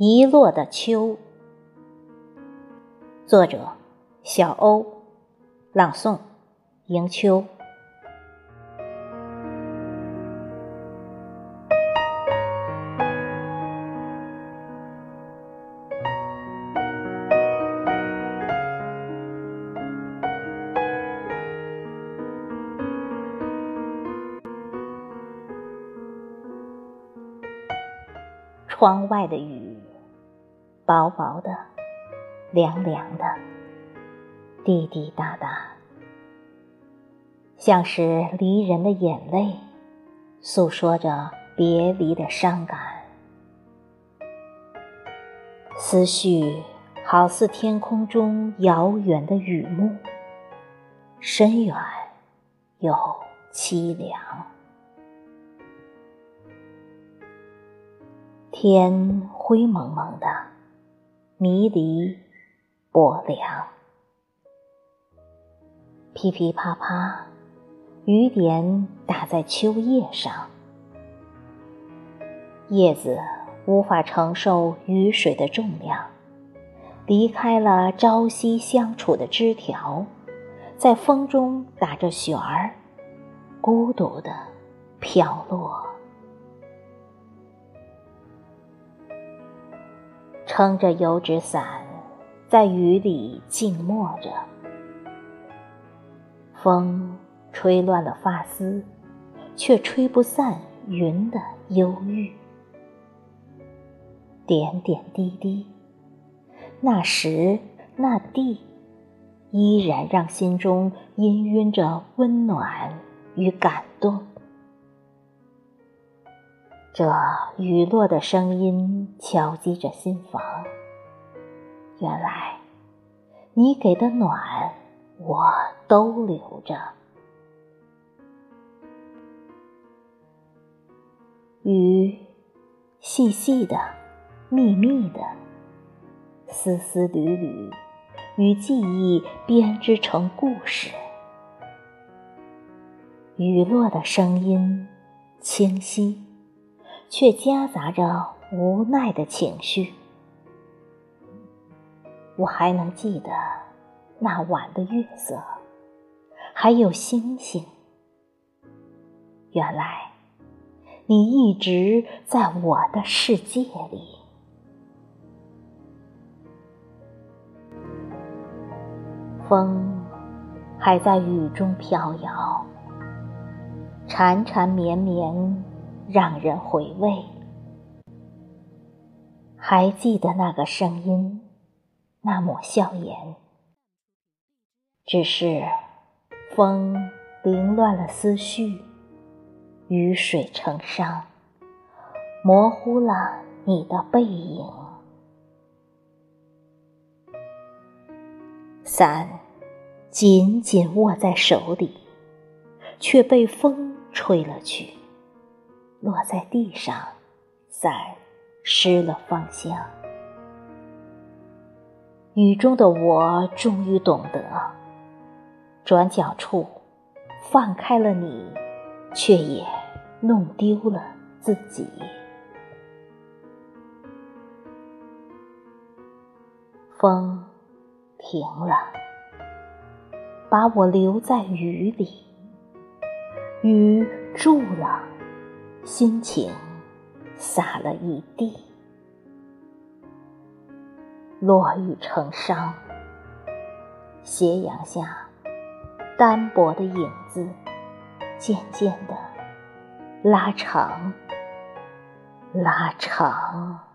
遗落的秋，作者：小欧，朗诵：迎秋。窗外的雨，薄薄的，凉凉的，滴滴答答，像是离人的眼泪，诉说着别离的伤感。思绪好似天空中遥远的雨幕，深远又凄凉。天灰蒙蒙的，迷离薄凉，噼噼啪啪，雨点打在秋叶上，叶子无法承受雨水的重量，离开了朝夕相处的枝条，在风中打着旋儿，孤独的飘落。撑着油纸伞，在雨里静默着。风吹乱了发丝，却吹不散云的忧郁。点点滴滴，那时那地，依然让心中氤氲着温暖与感动。这雨落的声音敲击着心房。原来，你给的暖，我都留着。雨，细细的，密密的，丝丝缕缕，与记忆编织成故事。雨落的声音，清晰。却夹杂着无奈的情绪。我还能记得那晚的月色，还有星星。原来，你一直在我的世界里。风还在雨中飘摇，缠缠绵绵。让人回味，还记得那个声音，那抹笑颜。只是风凌乱了思绪，雨水成伤，模糊了你的背影。伞紧紧握在手里，却被风吹了去。落在地上，伞失了方向。雨中的我终于懂得，转角处放开了你，却也弄丢了自己。风停了，把我留在雨里。雨住了。心情洒了一地，落雨成伤。斜阳下，单薄的影子渐渐的拉长，拉长。